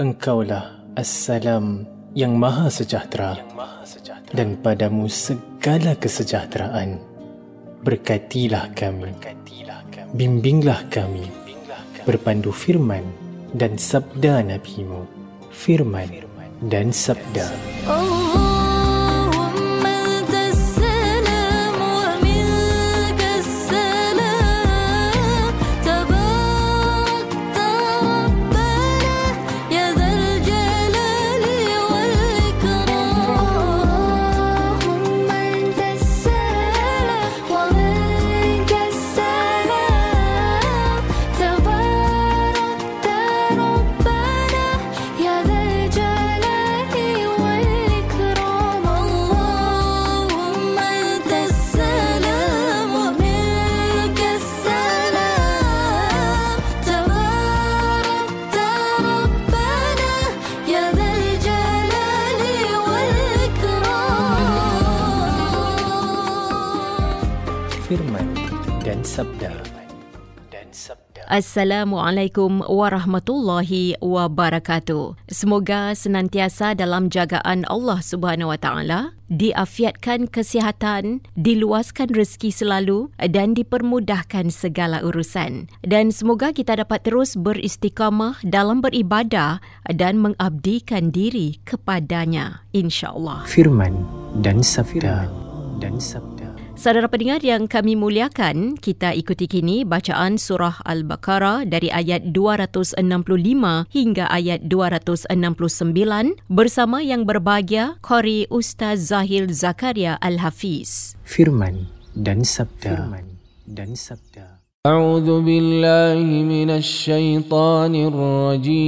Engkaulah Assalam yang Maha Sejahtera, yang maha sejahtera. dan padamu segala kesejahteraan. Berkatilah kami, Berkatilah kami. Bimbinglah, kami. bimbinglah kami berpandu firman dan sabda Nabi-Mu. Firman, firman dan sabda. Dan sabda. Oh. Assalamualaikum warahmatullahi wabarakatuh. Semoga senantiasa dalam jagaan Allah Subhanahu Wa Taala, diafiatkan kesihatan, diluaskan rezeki selalu dan dipermudahkan segala urusan. Dan semoga kita dapat terus beristiqamah dalam beribadah dan mengabdikan diri kepadanya insya-Allah. Firman dan sabda. Dan sabda. Saudara pendengar yang kami muliakan, kita ikuti kini bacaan surah Al-Baqarah dari ayat 265 hingga ayat 269 bersama yang berbahagia Qori Ustaz Zahil Zakaria Al-Hafiz. Firman dan sabda. Firman dan sabda. أعوذ بالله من الشيطان الرجيم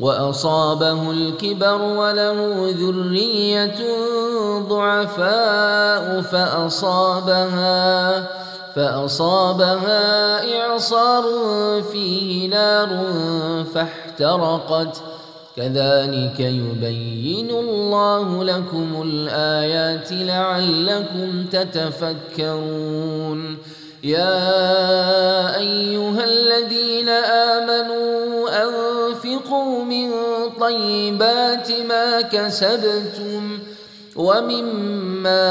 وأصابه الكبر وله ذرية ضعفاء فأصابها فأصابها إعصار فيه نار فاحترقت. كذلك يبين الله لكم الآيات لعلكم تتفكرون. يا كسبتم ومما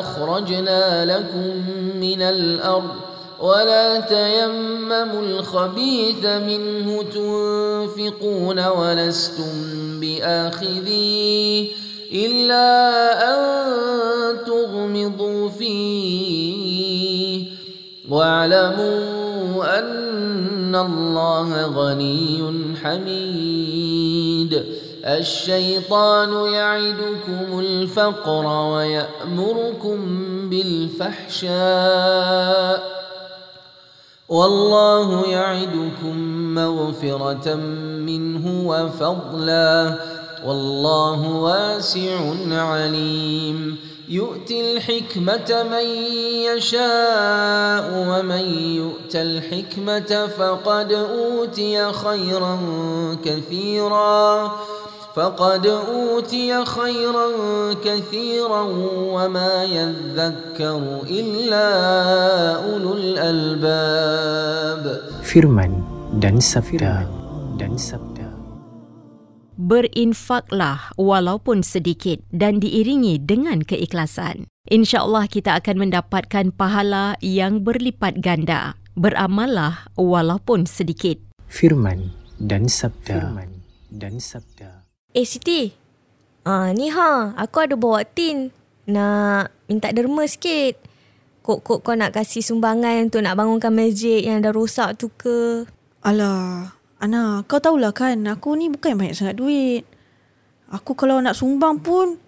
أخرجنا لكم من الأرض ولا تيمموا الخبيث منه تنفقون ولستم بآخذيه إلا أن تغمضوا فيه واعلموا أن الله غني حميد الشيطان يعدكم الفقر ويأمركم بالفحشاء والله يعدكم مغفرة منه وفضلا والله واسع عليم يؤتي الحكمة من يشاء ومن يؤت الحكمة فقد أوتي خيرا كثيرا فقد أوتي خيرا كثيرا وما يذكر إلا أولو الألباب Firman dan sabda dan sabda. Berinfaklah walaupun sedikit dan diiringi dengan keikhlasan. InsyaAllah kita akan mendapatkan pahala yang berlipat ganda. Beramallah walaupun sedikit. Firman dan sabda. Firman dan sabda. Eh Siti ah, Ni ha Aku ada bawa tin Nak Minta derma sikit Kok-kok kau nak kasih sumbangan Untuk nak bangunkan masjid Yang dah rosak tu ke Alah, Ana, kau tahulah kan, aku ni bukan banyak sangat duit. Aku kalau nak sumbang pun,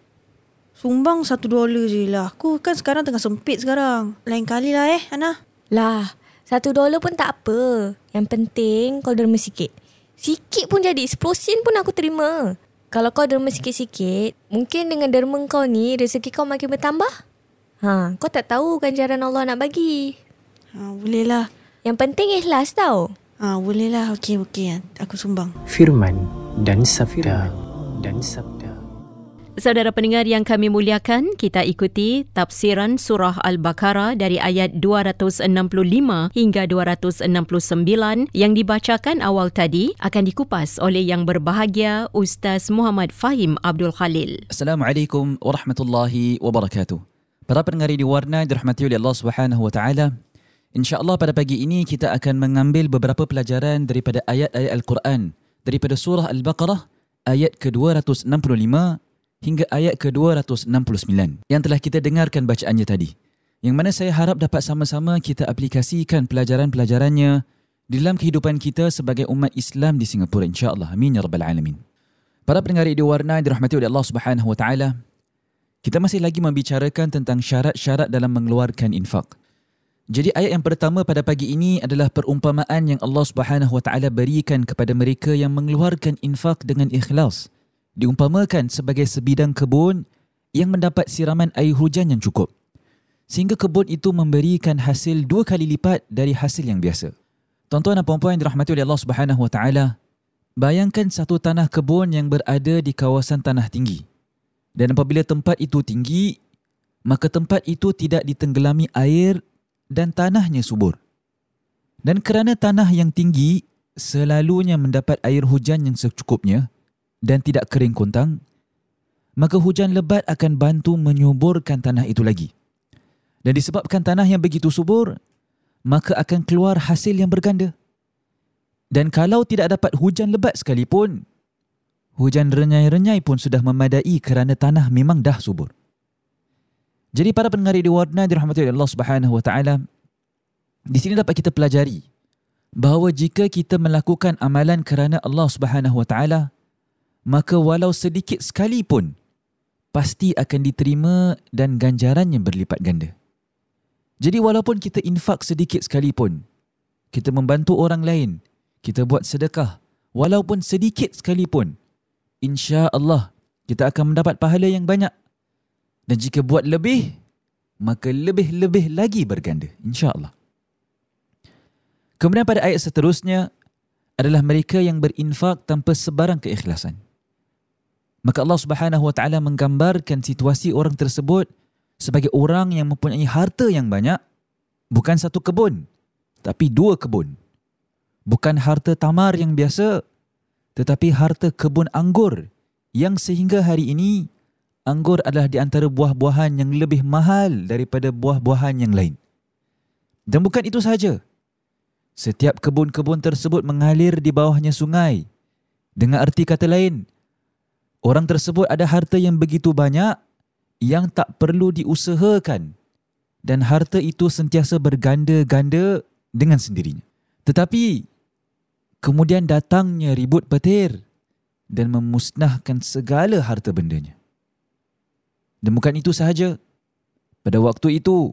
sumbang satu dolar je lah. Aku kan sekarang tengah sempit sekarang. Lain kali lah eh, Ana. Lah Satu dolar pun tak apa Yang penting Kau derma sikit Sikit pun jadi 10 sen pun aku terima Kalau kau derma sikit-sikit Mungkin dengan derma kau ni Rezeki kau makin bertambah Ha, kau tak tahu ganjaran Allah nak bagi Ha, boleh lah. Yang penting ikhlas tau Ha, boleh lah. Okey, okey. Aku sumbang. Firman dan sabda dan sabda. Saudara pendengar yang kami muliakan, kita ikuti tafsiran surah Al-Baqarah dari ayat 265 hingga 269 yang dibacakan awal tadi akan dikupas oleh yang berbahagia Ustaz Muhammad Fahim Abdul Khalil. Assalamualaikum warahmatullahi wabarakatuh. Para pendengar di warna dirahmati oleh Allah Subhanahu wa taala. Insya-Allah pada pagi ini kita akan mengambil beberapa pelajaran daripada ayat-ayat Al-Quran daripada surah Al-Baqarah ayat ke-265 hingga ayat ke-269 yang telah kita dengarkan bacaannya tadi. Yang mana saya harap dapat sama-sama kita aplikasikan pelajaran-pelajarannya di dalam kehidupan kita sebagai umat Islam di Singapura insya-Allah. Amin ya rabbal alamin. Para pendengar di warna dirahmati oleh Allah Subhanahu wa taala. Kita masih lagi membicarakan tentang syarat-syarat dalam mengeluarkan infak. Jadi ayat yang pertama pada pagi ini adalah perumpamaan yang Allah Subhanahu wa taala berikan kepada mereka yang mengeluarkan infak dengan ikhlas diumpamakan sebagai sebidang kebun yang mendapat siraman air hujan yang cukup. Sehingga kebun itu memberikan hasil dua kali lipat dari hasil yang biasa. Tuan-tuan dan puan-puan dirahmati oleh Allah Subhanahu Wa Taala, bayangkan satu tanah kebun yang berada di kawasan tanah tinggi. Dan apabila tempat itu tinggi, maka tempat itu tidak ditenggelami air dan tanahnya subur. Dan kerana tanah yang tinggi selalunya mendapat air hujan yang secukupnya, dan tidak kering kontang, maka hujan lebat akan bantu menyuburkan tanah itu lagi. Dan disebabkan tanah yang begitu subur, maka akan keluar hasil yang berganda. Dan kalau tidak dapat hujan lebat sekalipun, hujan renyai-renyai pun sudah memadai kerana tanah memang dah subur. Jadi para pendengar di Warna dirahmati oleh Allah Subhanahu wa taala, di sini dapat kita pelajari bahawa jika kita melakukan amalan kerana Allah Subhanahu wa taala, maka walau sedikit sekalipun pasti akan diterima dan ganjaran yang berlipat ganda. Jadi walaupun kita infak sedikit sekalipun, kita membantu orang lain, kita buat sedekah, walaupun sedikit sekalipun, insya Allah kita akan mendapat pahala yang banyak. Dan jika buat lebih, maka lebih-lebih lagi berganda, insya Allah. Kemudian pada ayat seterusnya adalah mereka yang berinfak tanpa sebarang keikhlasan. Maka Allah Subhanahu Wa Taala menggambarkan situasi orang tersebut sebagai orang yang mempunyai harta yang banyak, bukan satu kebun, tapi dua kebun. Bukan harta tamar yang biasa, tetapi harta kebun anggur yang sehingga hari ini anggur adalah di antara buah-buahan yang lebih mahal daripada buah-buahan yang lain. Dan bukan itu sahaja. Setiap kebun-kebun tersebut mengalir di bawahnya sungai. Dengan arti kata lain, Orang tersebut ada harta yang begitu banyak yang tak perlu diusahakan dan harta itu sentiasa berganda-ganda dengan sendirinya. Tetapi kemudian datangnya ribut petir dan memusnahkan segala harta bendanya. Dan bukan itu sahaja. Pada waktu itu,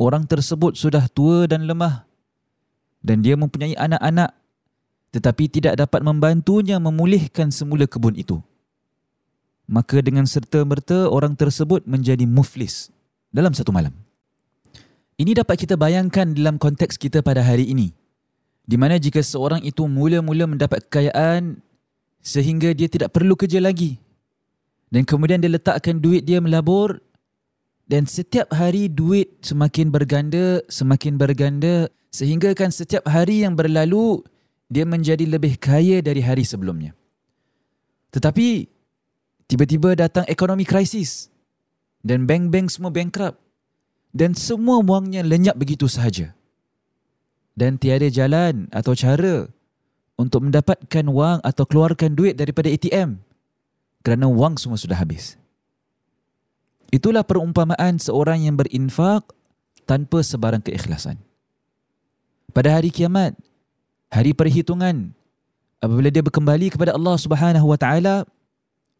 orang tersebut sudah tua dan lemah dan dia mempunyai anak-anak tetapi tidak dapat membantunya memulihkan semula kebun itu maka dengan serta-merta orang tersebut menjadi muflis dalam satu malam. Ini dapat kita bayangkan dalam konteks kita pada hari ini. Di mana jika seorang itu mula-mula mendapat kekayaan sehingga dia tidak perlu kerja lagi. Dan kemudian dia letakkan duit dia melabur dan setiap hari duit semakin berganda, semakin berganda sehingga kan setiap hari yang berlalu dia menjadi lebih kaya dari hari sebelumnya. Tetapi tiba-tiba datang ekonomi krisis dan bank-bank semua bankrupt dan semua wangnya lenyap begitu sahaja. Dan tiada jalan atau cara untuk mendapatkan wang atau keluarkan duit daripada ATM kerana wang semua sudah habis. Itulah perumpamaan seorang yang berinfak tanpa sebarang keikhlasan. Pada hari kiamat, hari perhitungan, apabila dia berkembali kepada Allah Subhanahu Wa Taala,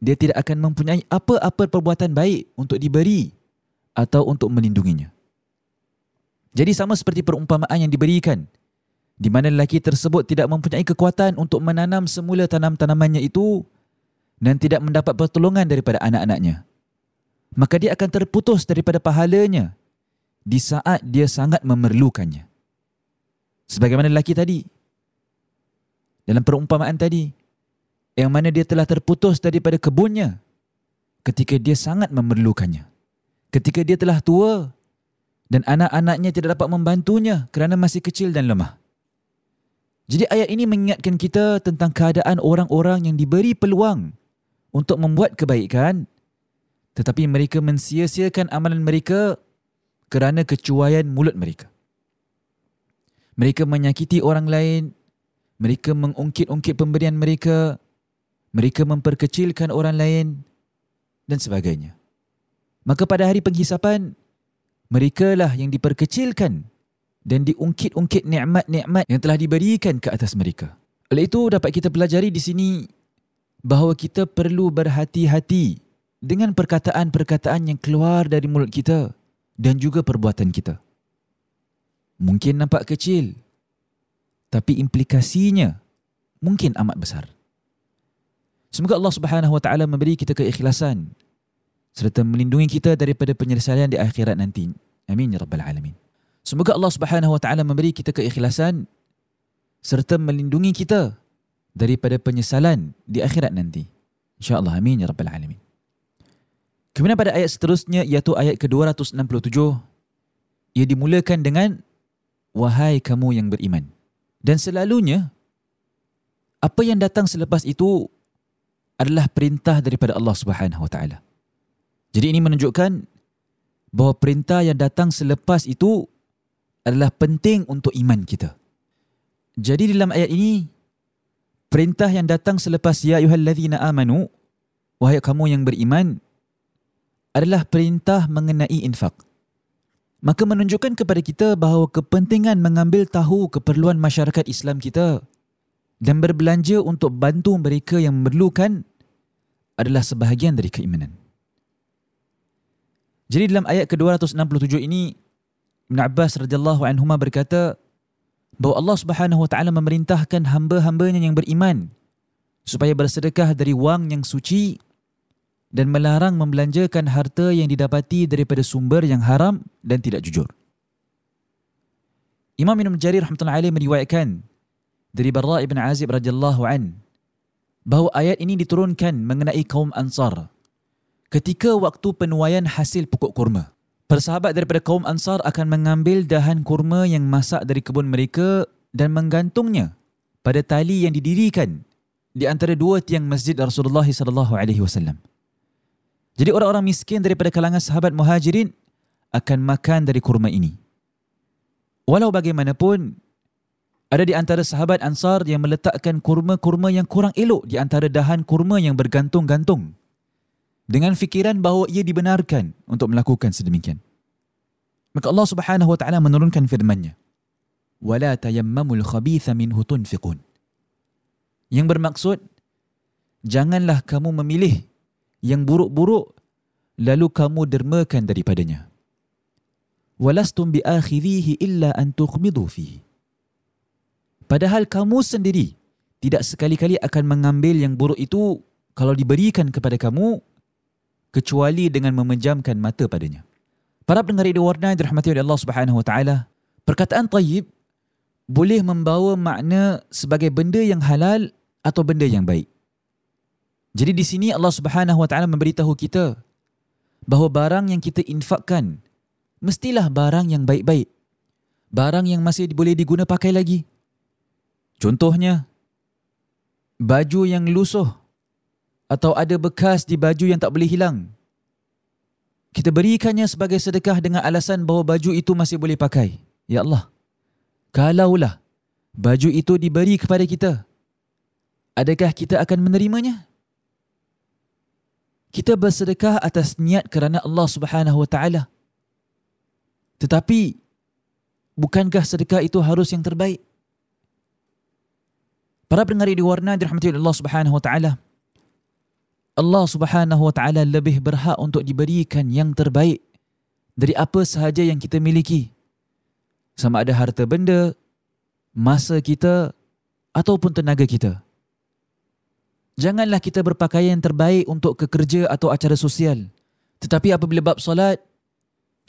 dia tidak akan mempunyai apa-apa perbuatan baik untuk diberi atau untuk melindunginya. Jadi sama seperti perumpamaan yang diberikan di mana lelaki tersebut tidak mempunyai kekuatan untuk menanam semula tanam-tanamannya itu dan tidak mendapat pertolongan daripada anak-anaknya. Maka dia akan terputus daripada pahalanya di saat dia sangat memerlukannya. Sebagaimana lelaki tadi. Dalam perumpamaan tadi. Yang mana dia telah terputus daripada kebunnya ketika dia sangat memerlukannya. Ketika dia telah tua dan anak-anaknya tidak dapat membantunya kerana masih kecil dan lemah. Jadi ayat ini mengingatkan kita tentang keadaan orang-orang yang diberi peluang untuk membuat kebaikan tetapi mereka mensia-siakan amalan mereka kerana kecuaian mulut mereka. Mereka menyakiti orang lain, mereka mengungkit-ungkit pemberian mereka, mereka memperkecilkan orang lain dan sebagainya. Maka pada hari penghisapan, mereka lah yang diperkecilkan dan diungkit-ungkit nikmat-nikmat yang telah diberikan ke atas mereka. Oleh itu dapat kita pelajari di sini bahawa kita perlu berhati-hati dengan perkataan-perkataan yang keluar dari mulut kita dan juga perbuatan kita. Mungkin nampak kecil tapi implikasinya mungkin amat besar. Semoga Allah Subhanahu Wa Taala memberi kita keikhlasan serta melindungi kita daripada penyesalan di akhirat nanti. Amin ya rabbal alamin. Semoga Allah Subhanahu Wa Taala memberi kita keikhlasan serta melindungi kita daripada penyesalan di akhirat nanti. Insya-Allah amin ya rabbal alamin. Kemudian pada ayat seterusnya iaitu ayat ke-267 ia dimulakan dengan wahai kamu yang beriman. Dan selalunya apa yang datang selepas itu adalah perintah daripada Allah Subhanahu Wa Taala. Jadi ini menunjukkan bahawa perintah yang datang selepas itu adalah penting untuk iman kita. Jadi dalam ayat ini perintah yang datang selepas ya ayyuhallazina amanu wahai kamu yang beriman adalah perintah mengenai infak. Maka menunjukkan kepada kita bahawa kepentingan mengambil tahu keperluan masyarakat Islam kita dan berbelanja untuk bantu mereka yang memerlukan adalah sebahagian dari keimanan. Jadi dalam ayat ke-267 ini Ibn Abbas radhiyallahu anhuma berkata bahawa Allah Subhanahu wa taala memerintahkan hamba-hambanya yang beriman supaya bersedekah dari wang yang suci dan melarang membelanjakan harta yang didapati daripada sumber yang haram dan tidak jujur. Imam Ibn Jarir rahmatullahi alaih meriwayatkan dari Barra ibn Azib radhiyallahu an bahawa ayat ini diturunkan mengenai kaum Ansar ketika waktu penuaian hasil pokok kurma. Persahabat daripada kaum Ansar akan mengambil dahan kurma yang masak dari kebun mereka dan menggantungnya pada tali yang didirikan di antara dua tiang masjid Rasulullah sallallahu alaihi wasallam. Jadi orang-orang miskin daripada kalangan sahabat Muhajirin akan makan dari kurma ini. Walau bagaimanapun ada di antara sahabat Ansar yang meletakkan kurma-kurma yang kurang elok di antara dahan kurma yang bergantung-gantung dengan fikiran bahawa ia dibenarkan untuk melakukan sedemikian. Maka Allah Subhanahu wa taala menurunkan firman-Nya. Wala tayammamul khabitha minhu tunfiqun. Yang bermaksud janganlah kamu memilih yang buruk-buruk lalu kamu dermakan daripadanya. Walastum bi akhirihi illa an tuqmidu fihi. Padahal kamu sendiri tidak sekali-kali akan mengambil yang buruk itu kalau diberikan kepada kamu kecuali dengan memejamkan mata padanya. Para pendengar Radio Warna dirahmati oleh Allah Subhanahu Wa Taala, perkataan tayyib boleh membawa makna sebagai benda yang halal atau benda yang baik. Jadi di sini Allah Subhanahu Wa Taala memberitahu kita bahawa barang yang kita infakkan mestilah barang yang baik-baik. Barang yang masih boleh diguna pakai lagi. Contohnya baju yang lusuh atau ada bekas di baju yang tak boleh hilang. Kita berikannya sebagai sedekah dengan alasan bahawa baju itu masih boleh pakai. Ya Allah, kalaulah baju itu diberi kepada kita, adakah kita akan menerimanya? Kita bersedekah atas niat kerana Allah Subhanahu Wa Taala. Tetapi bukankah sedekah itu harus yang terbaik? Para pendengar di warna dirahmati Allah Subhanahu Wa Taala. Allah Subhanahu Wa Taala lebih berhak untuk diberikan yang terbaik dari apa sahaja yang kita miliki. Sama ada harta benda, masa kita ataupun tenaga kita. Janganlah kita berpakaian terbaik untuk kekerja atau acara sosial. Tetapi apabila bab solat,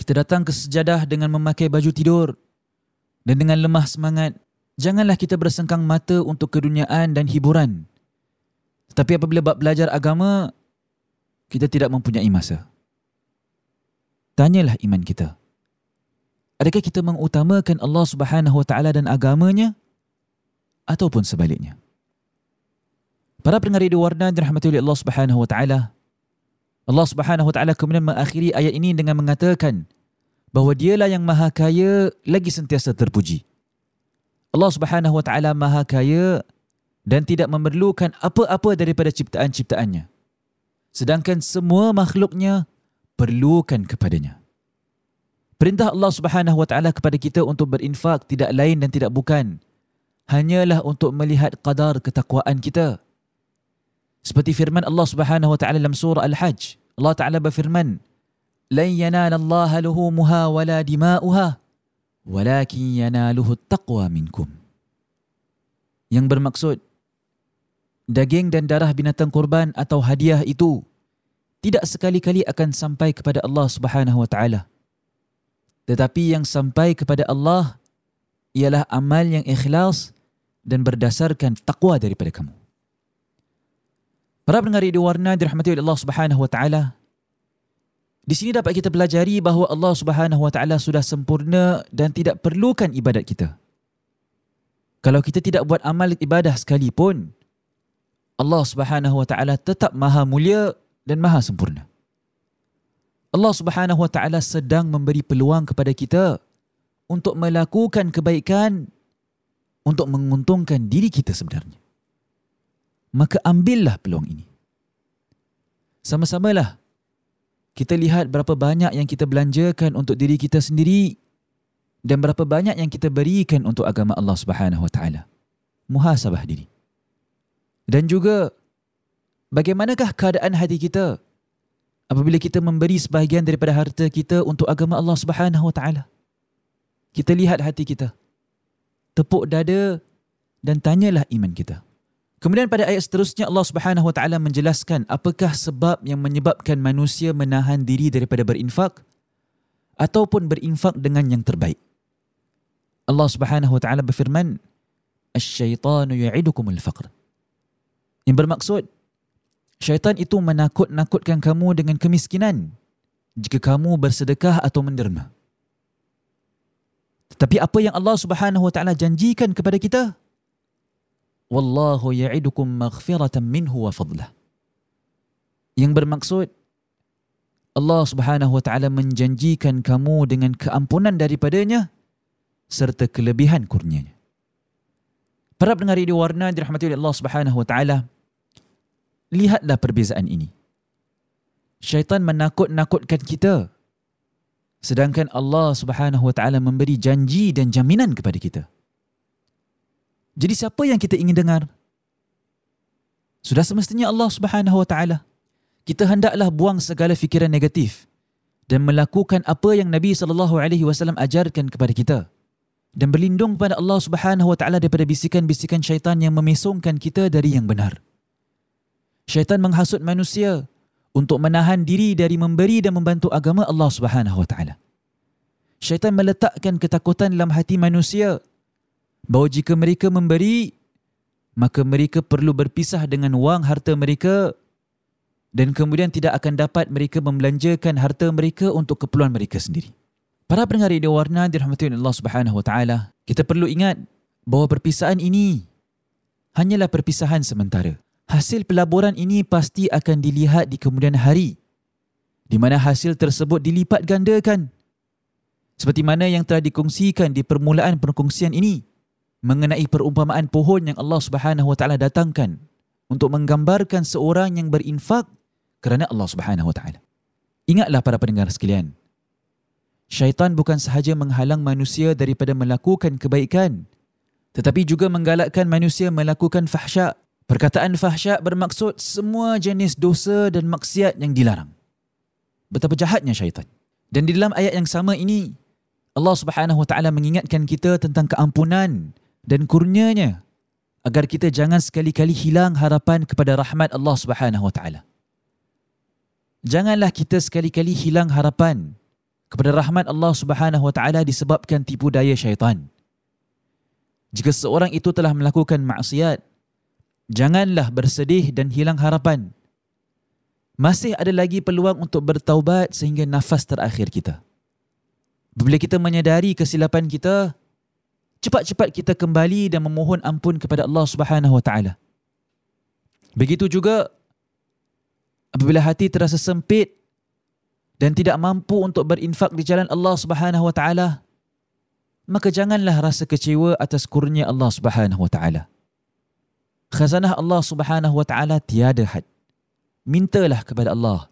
kita datang ke sejadah dengan memakai baju tidur dan dengan lemah semangat. Janganlah kita bersengkang mata untuk keduniaan dan hiburan. Tetapi apabila bab belajar agama, kita tidak mempunyai masa. Tanyalah iman kita. Adakah kita mengutamakan Allah Subhanahu Wa Taala dan agamanya ataupun sebaliknya? Para pendengar di warna dirahmati oleh Allah Subhanahu wa taala. Allah Subhanahu wa taala kemudian mengakhiri ayat ini dengan mengatakan bahawa dialah yang maha kaya lagi sentiasa terpuji. Allah Subhanahu wa taala maha kaya dan tidak memerlukan apa-apa daripada ciptaan-ciptaannya. Sedangkan semua makhluknya perlukan kepadanya. Perintah Allah Subhanahu wa taala kepada kita untuk berinfak tidak lain dan tidak bukan hanyalah untuk melihat kadar ketakwaan kita. Seperti firman Allah Subhanahu wa taala dalam surah Al-Hajj. Allah Taala berfirman, "Lan yanala Allah luhumuha wala dima'uha, walakin yanaluhu taqwa minkum." Yang bermaksud daging dan darah binatang kurban atau hadiah itu tidak sekali-kali akan sampai kepada Allah Subhanahu wa taala. Tetapi yang sampai kepada Allah ialah amal yang ikhlas dan berdasarkan takwa daripada kamu. Para pendengar di warna dirahmati oleh Allah Subhanahu wa taala. Di sini dapat kita pelajari bahawa Allah Subhanahu wa taala sudah sempurna dan tidak perlukan ibadat kita. Kalau kita tidak buat amal ibadah sekalipun, Allah Subhanahu wa taala tetap maha mulia dan maha sempurna. Allah Subhanahu wa taala sedang memberi peluang kepada kita untuk melakukan kebaikan untuk menguntungkan diri kita sebenarnya maka ambillah peluang ini. Sama-samalah kita lihat berapa banyak yang kita belanjakan untuk diri kita sendiri dan berapa banyak yang kita berikan untuk agama Allah Subhanahu Wa Taala. Muhasabah diri. Dan juga bagaimanakah keadaan hati kita apabila kita memberi sebahagian daripada harta kita untuk agama Allah Subhanahu Wa Taala. Kita lihat hati kita. Tepuk dada dan tanyalah iman kita. Kemudian pada ayat seterusnya Allah Subhanahu Wa Taala menjelaskan apakah sebab yang menyebabkan manusia menahan diri daripada berinfak ataupun berinfak dengan yang terbaik. Allah Subhanahu Wa Taala berfirman, "Asy-syaitanu ya'idukumul faqr." Yang bermaksud syaitan itu menakut-nakutkan kamu dengan kemiskinan jika kamu bersedekah atau menderma. Tetapi apa yang Allah Subhanahu Wa Taala janjikan kepada kita? Wallahu ya'idukum maghfiratan minhu wa fadlah. Yang bermaksud Allah Subhanahu wa taala menjanjikan kamu dengan keampunan daripadanya serta kelebihan kurnianya. Para pendengar di warna dirahmati oleh Allah Subhanahu wa taala, lihatlah perbezaan ini. Syaitan menakut-nakutkan kita sedangkan Allah Subhanahu wa taala memberi janji dan jaminan kepada kita. Jadi siapa yang kita ingin dengar? Sudah semestinya Allah Subhanahu Wa Taala. Kita hendaklah buang segala fikiran negatif dan melakukan apa yang Nabi sallallahu alaihi wasallam ajarkan kepada kita dan berlindung kepada Allah Subhanahu Wa Taala daripada bisikan-bisikan syaitan yang memesongkan kita dari yang benar. Syaitan menghasut manusia untuk menahan diri dari memberi dan membantu agama Allah Subhanahu Wa Taala. Syaitan meletakkan ketakutan dalam hati manusia bahawa jika mereka memberi maka mereka perlu berpisah dengan wang harta mereka dan kemudian tidak akan dapat mereka membelanjakan harta mereka untuk keperluan mereka sendiri. Para pendengar radio warna dirahmati oleh Allah Subhanahu wa taala, kita perlu ingat bahawa perpisahan ini hanyalah perpisahan sementara. Hasil pelaburan ini pasti akan dilihat di kemudian hari di mana hasil tersebut dilipat gandakan. Seperti mana yang telah dikongsikan di permulaan perkongsian ini mengenai perumpamaan pohon yang Allah Subhanahu wa taala datangkan untuk menggambarkan seorang yang berinfak kerana Allah Subhanahu Wa Taala. Ingatlah para pendengar sekalian. Syaitan bukan sahaja menghalang manusia daripada melakukan kebaikan, tetapi juga menggalakkan manusia melakukan fahsya. Perkataan fahsya bermaksud semua jenis dosa dan maksiat yang dilarang. Betapa jahatnya syaitan. Dan di dalam ayat yang sama ini, Allah Subhanahu Wa Taala mengingatkan kita tentang keampunan dan kurnianya agar kita jangan sekali-kali hilang harapan kepada rahmat Allah Subhanahu Wa Taala janganlah kita sekali-kali hilang harapan kepada rahmat Allah Subhanahu Wa Taala disebabkan tipu daya syaitan. Jika seorang itu telah melakukan maksiat, janganlah bersedih dan hilang harapan. Masih ada lagi peluang untuk bertaubat sehingga nafas terakhir kita. Bila kita menyadari kesilapan kita, cepat-cepat kita kembali dan memohon ampun kepada Allah Subhanahu Wa Taala. Begitu juga apabila hati terasa sempit dan tidak mampu untuk berinfak di jalan Allah Subhanahu wa taala maka janganlah rasa kecewa atas kurnia Allah Subhanahu wa taala. Khazanah Allah Subhanahu wa taala tiada had. Mintalah kepada Allah.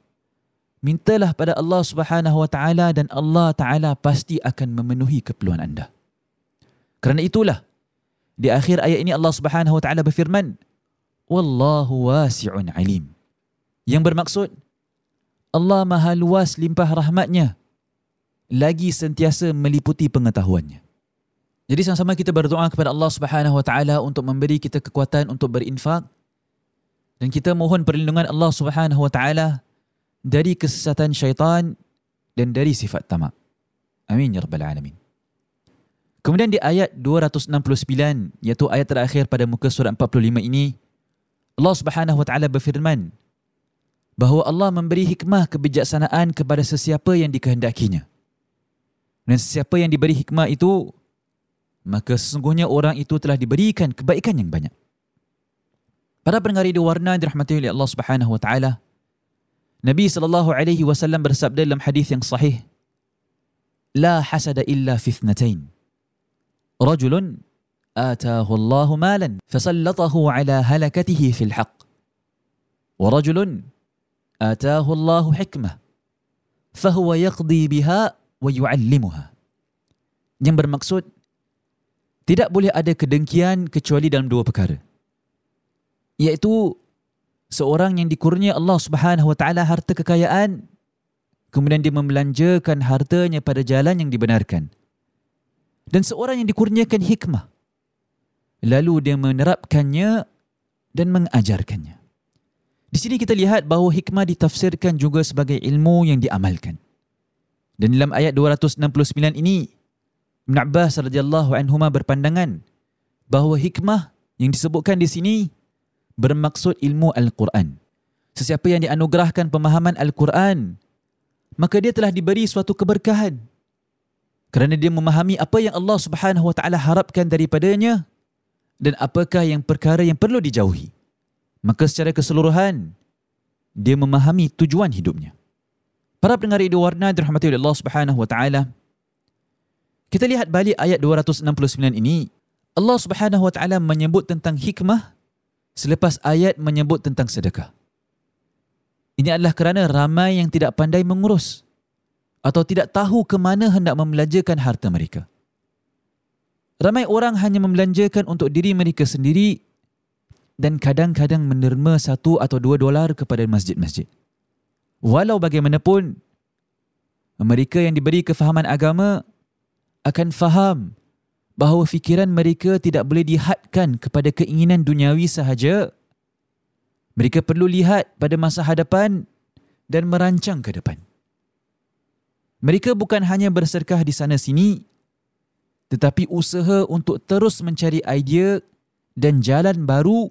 Mintalah pada Allah Subhanahu wa taala dan Allah taala pasti akan memenuhi keperluan anda kerana itulah di akhir ayat ini Allah Subhanahu wa taala berfirman wallahu wasi'un alim yang bermaksud Allah maha luas limpah rahmatnya lagi sentiasa meliputi pengetahuannya. Jadi sama-sama kita berdoa kepada Allah Subhanahu Wa Taala untuk memberi kita kekuatan untuk berinfak dan kita mohon perlindungan Allah Subhanahu Wa Taala dari kesesatan syaitan dan dari sifat tamak. Amin ya rabbal alamin. Kemudian di ayat 269 iaitu ayat terakhir pada muka surat 45 ini Allah Subhanahu Wa Taala berfirman bahawa Allah memberi hikmah kebijaksanaan kepada sesiapa yang dikehendakinya. Dan sesiapa yang diberi hikmah itu, maka sesungguhnya orang itu telah diberikan kebaikan yang banyak. Para pendengar di warna dirahmati oleh Allah Subhanahu wa taala. Nabi sallallahu alaihi wasallam bersabda dalam hadis yang sahih, "La hasada illa fi ithnatain. Rajulun آتاه الله مالا فسلطه على هلكته في الحق ورجل آتاه الله حكمة فهو يقضي بها ويعلمها yang bermaksud tidak boleh ada kedengkian kecuali dalam dua perkara iaitu seorang yang dikurnia Allah Subhanahu wa taala harta kekayaan kemudian dia membelanjakan hartanya pada jalan yang dibenarkan dan seorang yang dikurniakan hikmah lalu dia menerapkannya dan mengajarkannya di sini kita lihat bahawa hikmah ditafsirkan juga sebagai ilmu yang diamalkan. Dan dalam ayat 269 ini, Ibn Abbas radhiyallahu anhuma berpandangan bahawa hikmah yang disebutkan di sini bermaksud ilmu Al-Quran. Sesiapa yang dianugerahkan pemahaman Al-Quran, maka dia telah diberi suatu keberkahan. Kerana dia memahami apa yang Allah Subhanahu wa taala harapkan daripadanya dan apakah yang perkara yang perlu dijauhi maka secara keseluruhan dia memahami tujuan hidupnya. Para pendengar radio warna dirahmati oleh Allah Subhanahu wa taala. Kita lihat balik ayat 269 ini, Allah Subhanahu wa taala menyebut tentang hikmah selepas ayat menyebut tentang sedekah. Ini adalah kerana ramai yang tidak pandai mengurus atau tidak tahu ke mana hendak membelanjakan harta mereka. Ramai orang hanya membelanjakan untuk diri mereka sendiri dan kadang-kadang menerima satu atau dua dolar kepada masjid-masjid. Walau bagaimanapun, mereka yang diberi kefahaman agama akan faham bahawa fikiran mereka tidak boleh dihadkan kepada keinginan duniawi sahaja. Mereka perlu lihat pada masa hadapan dan merancang ke depan. Mereka bukan hanya berserkah di sana sini, tetapi usaha untuk terus mencari idea dan jalan baru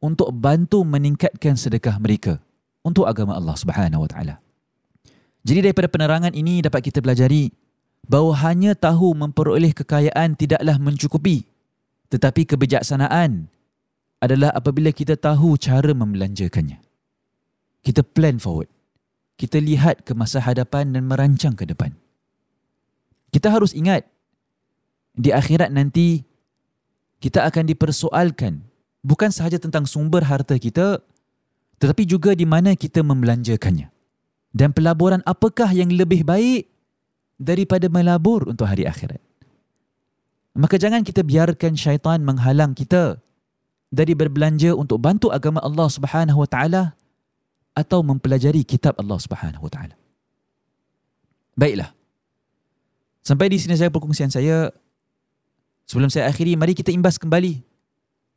untuk bantu meningkatkan sedekah mereka untuk agama Allah Subhanahu Wa Taala. Jadi daripada penerangan ini dapat kita pelajari bahawa hanya tahu memperoleh kekayaan tidaklah mencukupi tetapi kebijaksanaan adalah apabila kita tahu cara membelanjakannya. Kita plan forward. Kita lihat ke masa hadapan dan merancang ke depan. Kita harus ingat di akhirat nanti kita akan dipersoalkan bukan sahaja tentang sumber harta kita tetapi juga di mana kita membelanjakannya. Dan pelaburan apakah yang lebih baik daripada melabur untuk hari akhirat. Maka jangan kita biarkan syaitan menghalang kita dari berbelanja untuk bantu agama Allah Subhanahu Wa Taala atau mempelajari kitab Allah Subhanahu Wa Taala. Baiklah. Sampai di sini saya perkongsian saya. Sebelum saya akhiri, mari kita imbas kembali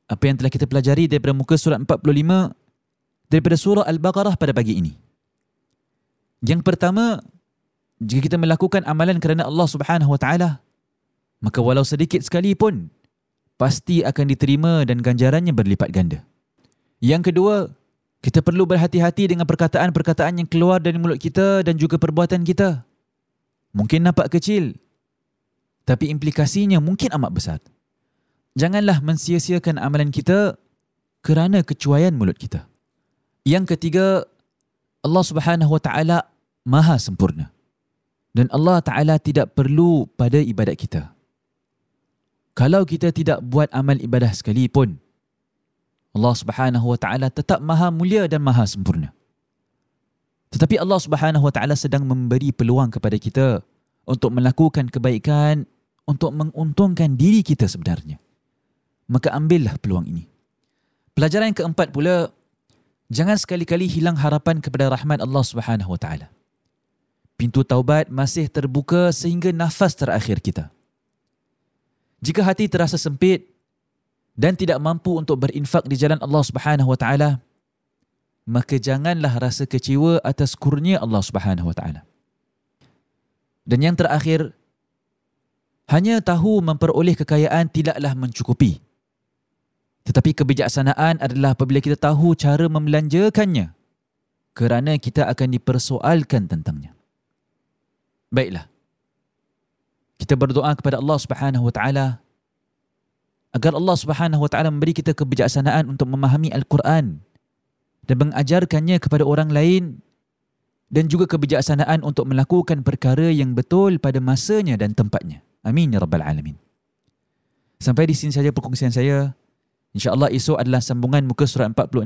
apa yang telah kita pelajari daripada muka surat 45 daripada surah Al-Baqarah pada pagi ini. Yang pertama, jika kita melakukan amalan kerana Allah Subhanahu Wa Taala, maka walau sedikit sekalipun pasti akan diterima dan ganjarannya berlipat ganda. Yang kedua, kita perlu berhati-hati dengan perkataan-perkataan yang keluar dari mulut kita dan juga perbuatan kita. Mungkin nampak kecil, tapi implikasinya mungkin amat besar. Janganlah mensia-siakan amalan kita kerana kecuaian mulut kita. Yang ketiga, Allah Subhanahu Wa Taala Maha sempurna. Dan Allah Taala tidak perlu pada ibadat kita. Kalau kita tidak buat amal ibadah sekalipun, Allah Subhanahu Wa Taala tetap Maha mulia dan Maha sempurna. Tetapi Allah Subhanahu Wa Taala sedang memberi peluang kepada kita untuk melakukan kebaikan untuk menguntungkan diri kita sebenarnya. Maka ambillah peluang ini. Pelajaran yang keempat pula, jangan sekali-kali hilang harapan kepada rahmat Allah Subhanahu Wa Taala. Pintu taubat masih terbuka sehingga nafas terakhir kita. Jika hati terasa sempit dan tidak mampu untuk berinfak di jalan Allah Subhanahu Wa Taala, maka janganlah rasa kecewa atas kurnia Allah Subhanahu Wa Taala. Dan yang terakhir, hanya tahu memperoleh kekayaan tidaklah mencukupi. Tetapi kebijaksanaan adalah apabila kita tahu cara membelanjakannya kerana kita akan dipersoalkan tentangnya. Baiklah. Kita berdoa kepada Allah Subhanahu Wa Taala agar Allah Subhanahu Wa Taala memberi kita kebijaksanaan untuk memahami Al-Quran dan mengajarkannya kepada orang lain dan juga kebijaksanaan untuk melakukan perkara yang betul pada masanya dan tempatnya. Amin ya rabbal alamin. Sampai di sini saja perkongsian saya. InsyaAllah esok adalah sambungan muka surat 46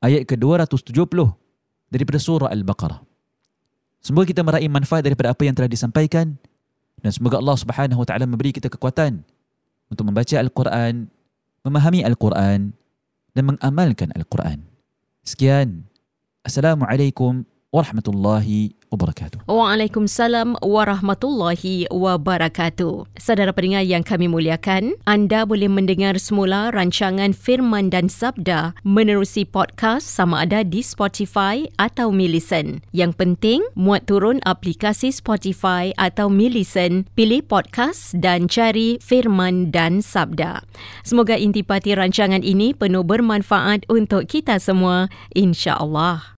ayat ke-270 daripada surah Al-Baqarah. Semoga kita meraih manfaat daripada apa yang telah disampaikan dan semoga Allah Subhanahu Wa Taala memberi kita kekuatan untuk membaca Al-Quran, memahami Al-Quran dan mengamalkan Al-Quran. Sekian. Assalamualaikum warahmatullahi wabarakatuh. Waalaikumsalam warahmatullahi wabarakatuh. Saudara pendengar yang kami muliakan, anda boleh mendengar semula rancangan Firman dan Sabda menerusi podcast sama ada di Spotify atau Millicent. Yang penting, muat turun aplikasi Spotify atau Millicent, pilih podcast dan cari Firman dan Sabda. Semoga intipati rancangan ini penuh bermanfaat untuk kita semua, insya-Allah.